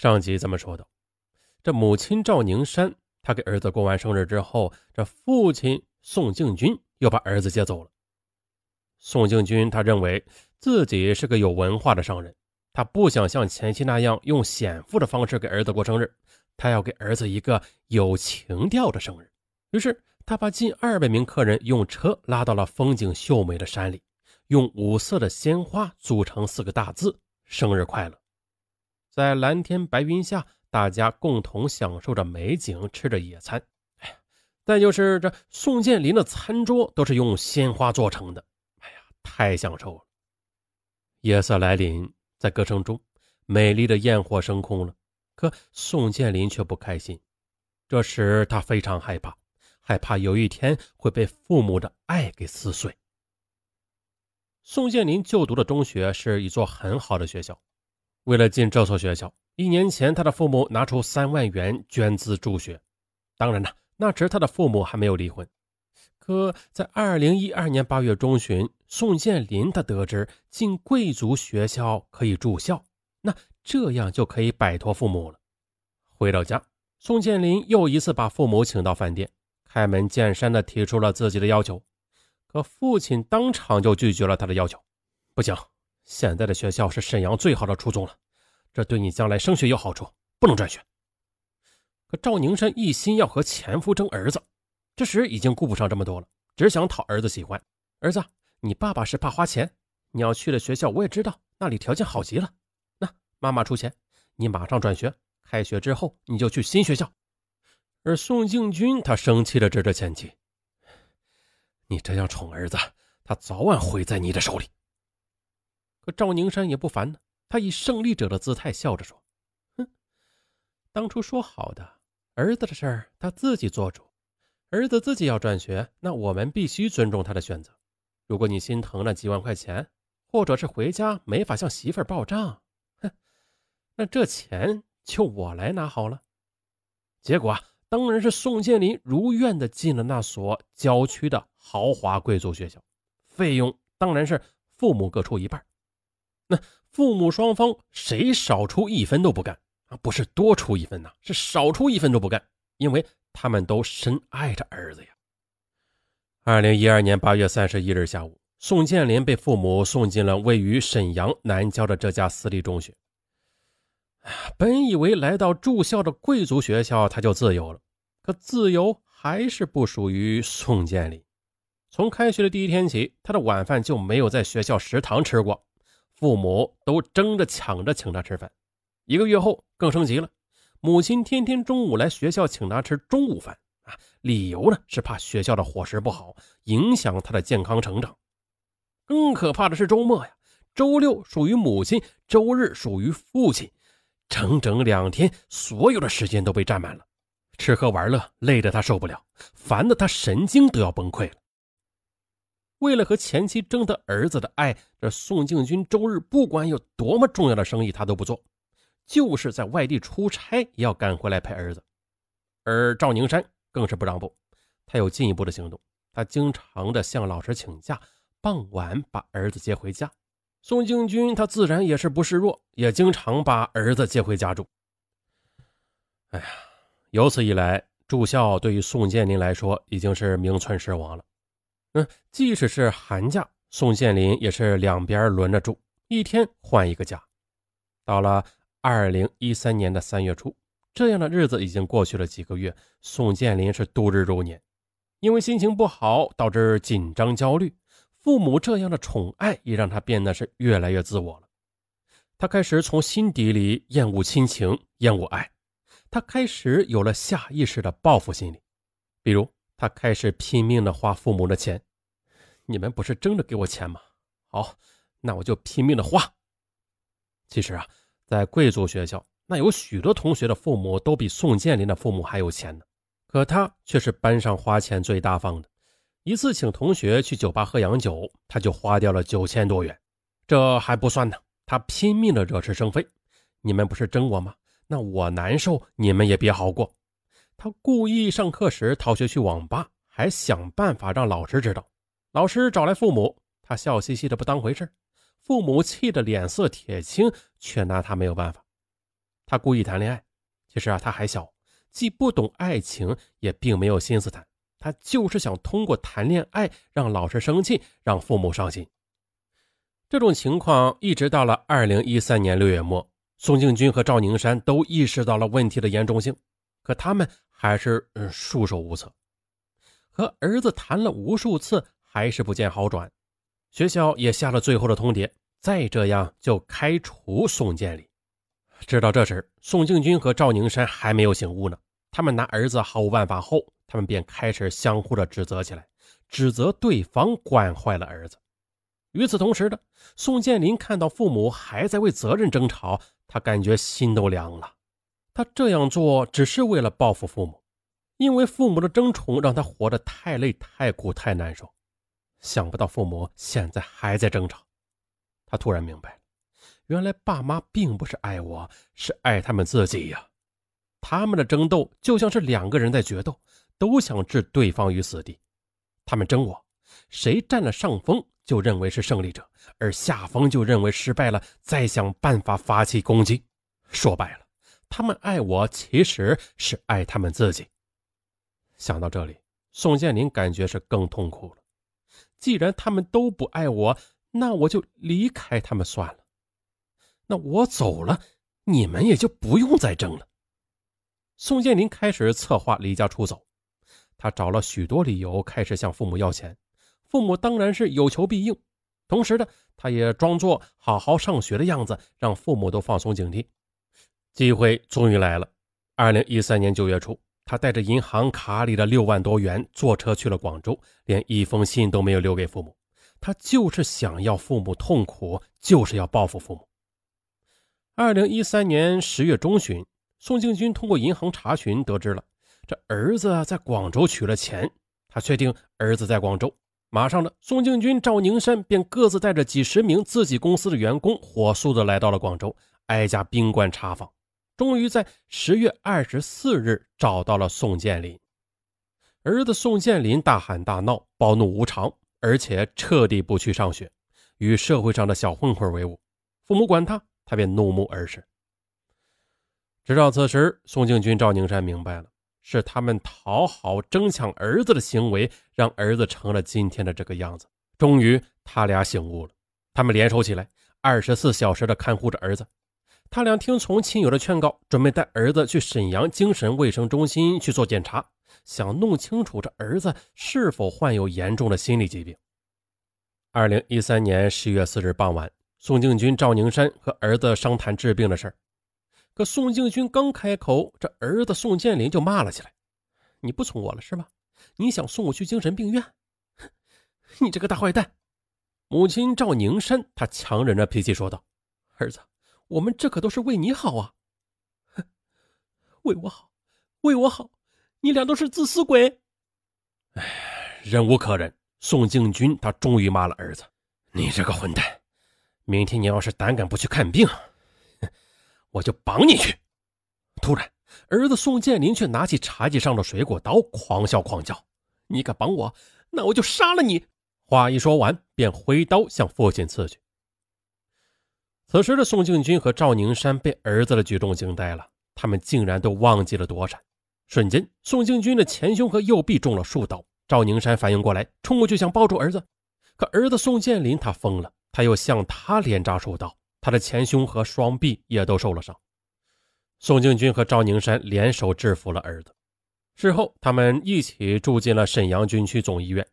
上集咱们说到，这母亲赵宁山，她给儿子过完生日之后，这父亲宋敬军又把儿子接走了。宋敬军他认为自己是个有文化的商人，他不想像前妻那样用显富的方式给儿子过生日，他要给儿子一个有情调的生日。于是他把近二百名客人用车拉到了风景秀美的山里，用五色的鲜花组成四个大字“生日快乐”。在蓝天白云下，大家共同享受着美景，吃着野餐。哎呀，再就是这宋建林的餐桌都是用鲜花做成的。哎呀，太享受了。夜色来临，在歌声中，美丽的焰火升空了。可宋建林却不开心。这时他非常害怕，害怕有一天会被父母的爱给撕碎。宋建林就读的中学是一座很好的学校。为了进这所学校，一年前他的父母拿出三万元捐资助学。当然了，那时他的父母还没有离婚。可在二零一二年八月中旬，宋建林他得知进贵族学校可以住校，那这样就可以摆脱父母了。回到家，宋建林又一次把父母请到饭店，开门见山的提出了自己的要求。可父亲当场就拒绝了他的要求，不行。现在的学校是沈阳最好的初中了，这对你将来升学有好处，不能转学。可赵宁山一心要和前夫争儿子，这时已经顾不上这么多了，只想讨儿子喜欢。儿子，你爸爸是怕花钱，你要去的学校我也知道，那里条件好极了。那妈妈出钱，你马上转学，开学之后你就去新学校。而宋敬军他生气的指着前妻：“你这样宠儿子，他早晚毁在你的手里。”赵宁山也不烦呢，他以胜利者的姿态笑着说：“哼，当初说好的，儿子的事儿他自己做主，儿子自己要转学，那我们必须尊重他的选择。如果你心疼那几万块钱，或者是回家没法向媳妇儿报账，哼，那这钱就我来拿好了。”结果啊，当然是宋建林如愿的进了那所郊区的豪华贵族学校，费用当然是父母各出一半。那父母双方谁少出一分都不干啊！不是多出一分呐，是少出一分都不干，因为他们都深爱着儿子呀。二零一二年八月三十一日下午，宋建林被父母送进了位于沈阳南郊的这家私立中学。本以为来到住校的贵族学校他就自由了，可自由还是不属于宋建林。从开学的第一天起，他的晚饭就没有在学校食堂吃过。父母都争着抢着请他吃饭，一个月后更升级了，母亲天天中午来学校请他吃中午饭啊，理由呢是怕学校的伙食不好，影响他的健康成长。更可怕的是周末呀，周六属于母亲，周日属于父亲，整整两天，所有的时间都被占满了，吃喝玩乐累得他受不了，烦得他神经都要崩溃了。为了和前妻争得儿子的爱，这宋敬军周日不管有多么重要的生意，他都不做，就是在外地出差也要赶回来陪儿子。而赵宁山更是不让步，他有进一步的行动，他经常的向老师请假，傍晚把儿子接回家。宋敬军他自然也是不示弱，也经常把儿子接回家住。哎呀，由此一来，住校对于宋建林来说已经是名存实亡了。嗯，即使是寒假，宋建林也是两边轮着住，一天换一个家。到了二零一三年的三月初，这样的日子已经过去了几个月，宋建林是度日如年。因为心情不好，导致紧张焦虑，父母这样的宠爱也让他变得是越来越自我了。他开始从心底里厌恶亲情，厌恶爱，他开始有了下意识的报复心理，比如。他开始拼命的花父母的钱，你们不是争着给我钱吗？好，那我就拼命的花。其实啊，在贵族学校，那有许多同学的父母都比宋建林的父母还有钱呢，可他却是班上花钱最大方的。一次请同学去酒吧喝洋酒，他就花掉了九千多元。这还不算呢，他拼命的惹是生非。你们不是争我吗？那我难受，你们也别好过。他故意上课时逃学去网吧，还想办法让老师知道。老师找来父母，他笑嘻嘻的不当回事。父母气得脸色铁青，却拿他没有办法。他故意谈恋爱。其实啊，他还小，既不懂爱情，也并没有心思谈。他就是想通过谈恋爱让老师生气，让父母伤心。这种情况一直到了二零一三年六月末，宋庆军和赵宁山都意识到了问题的严重性，可他们还是束手无策。和儿子谈了无数次，还是不见好转。学校也下了最后的通牒，再这样就开除宋建林。知道这时，宋庆军和赵宁山还没有醒悟呢。他们拿儿子毫无办法后，他们便开始相互的指责起来，指责对方惯坏了儿子。与此同时的，宋建林看到父母还在为责任争吵，他感觉心都凉了。他这样做只是为了报复父母，因为父母的争宠让他活得太累、太苦、太难受。想不到父母现在还在争吵，他突然明白了，原来爸妈并不是爱我，是爱他们自己呀。他们的争斗就像是两个人在决斗，都想置对方于死地。他们争我，谁占了上风就认为是胜利者，而下风就认为失败了，再想办法发起攻击。说白了，他们爱我其实是爱他们自己。想到这里，宋建林感觉是更痛苦了。既然他们都不爱我，那我就离开他们算了。那我走了，你们也就不用再争了。宋建林开始策划离家出走，他找了许多理由，开始向父母要钱。父母当然是有求必应，同时呢，他也装作好好上学的样子，让父母都放松警惕。机会终于来了。二零一三年九月初。他带着银行卡里的六万多元，坐车去了广州，连一封信都没有留给父母。他就是想要父母痛苦，就是要报复父母。二零一三年十月中旬，宋庆军通过银行查询得知了这儿子在广州取了钱，他确定儿子在广州。马上呢，宋庆军、赵宁山便各自带着几十名自己公司的员工，火速的来到了广州，挨家宾馆查访。终于在十月二十四日找到了宋建林，儿子宋建林大喊大闹，暴怒无常，而且彻底不去上学，与社会上的小混混为伍。父母管他，他便怒目而视。直到此时，宋敬军、赵宁山明白了，是他们讨好、争抢儿子的行为，让儿子成了今天的这个样子。终于，他俩醒悟了，他们联手起来，二十四小时的看护着儿子。他俩听从亲友的劝告，准备带儿子去沈阳精神卫生中心去做检查，想弄清楚这儿子是否患有严重的心理疾病。二零一三年十月四日傍晚，宋敬军、赵宁山和儿子商谈治病的事儿。可宋敬军刚开口，这儿子宋建林就骂了起来：“你不从我了是吧？你想送我去精神病院？你这个大坏蛋！”母亲赵宁山他强忍着脾气说道：“儿子。”我们这可都是为你好啊！哼，为我好，为我好，你俩都是自私鬼！哎，忍无可忍，宋敬军他终于骂了儿子：“你这个混蛋！明天你要是胆敢不去看病，我就绑你去！”突然，儿子宋建林却拿起茶几上的水果刀，狂笑狂叫：“你敢绑我，那我就杀了你！”话一说完，便挥刀向父亲刺去。此时的宋敬军和赵宁山被儿子的举动惊呆了，他们竟然都忘记了躲闪。瞬间，宋敬军的前胸和右臂中了数刀。赵宁山反应过来，冲过去想抱住儿子，可儿子宋建林他疯了，他又向他连扎数刀，他的前胸和双臂也都受了伤。宋敬军和赵宁山联手制服了儿子。事后，他们一起住进了沈阳军区总医院。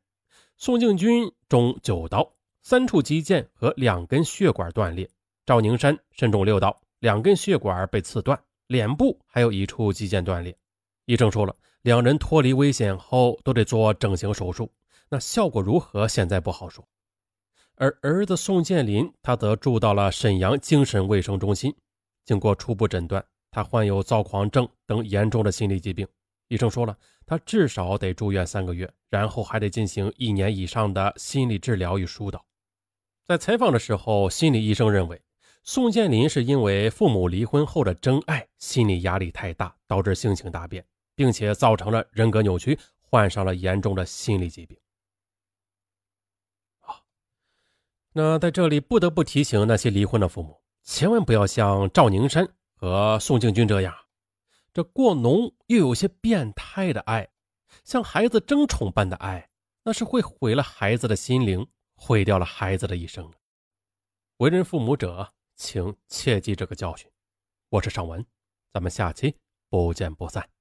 宋敬军中九刀，三处肌腱和两根血管断裂。赵宁山身中六刀，两根血管被刺断，脸部还有一处肌腱断裂。医生说了，两人脱离危险后都得做整形手术，那效果如何，现在不好说。而儿子宋建林，他则住到了沈阳精神卫生中心。经过初步诊断，他患有躁狂症等严重的心理疾病。医生说了，他至少得住院三个月，然后还得进行一年以上的心理治疗与疏导。在采访的时候，心理医生认为。宋建林是因为父母离婚后的真爱心理压力太大导致性情大变并且造成了人格扭曲患上了严重的心理疾病。那在这里不得不提醒那些离婚的父母千万不要像赵宁山和宋庆军这样这过浓又有些变态的爱像孩子争宠般的爱那是会毁了孩子的心灵毁掉了孩子的一生为人父母者请切记这个教训。我是尚文咱们下期不见不散。